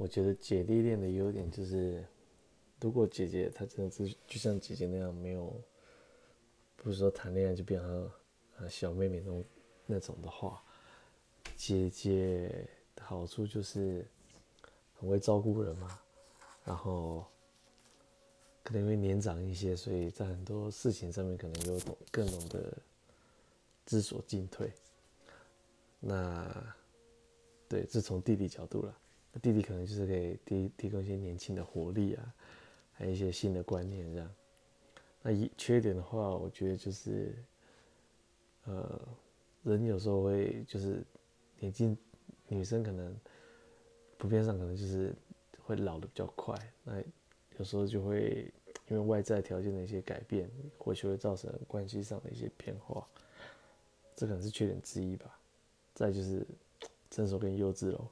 我觉得姐弟恋的优点就是，如果姐姐她真的是就像姐姐那样，没有，不是说谈恋爱就变成呃小妹妹那种那种的话，姐姐的好处就是很会照顾人嘛，然后可能因为年长一些，所以在很多事情上面可能有懂更懂得知所进退。那对，这从弟弟角度了。弟弟可能就是可以提提供一些年轻的活力啊，还有一些新的观念这样。那一缺点的话，我觉得就是，呃，人有时候会就是年轻女生可能普遍上可能就是会老的比较快，那有时候就会因为外在条件的一些改变，或许会造成关系上的一些变化，这可能是缺点之一吧。再就是 成熟跟幼稚喽。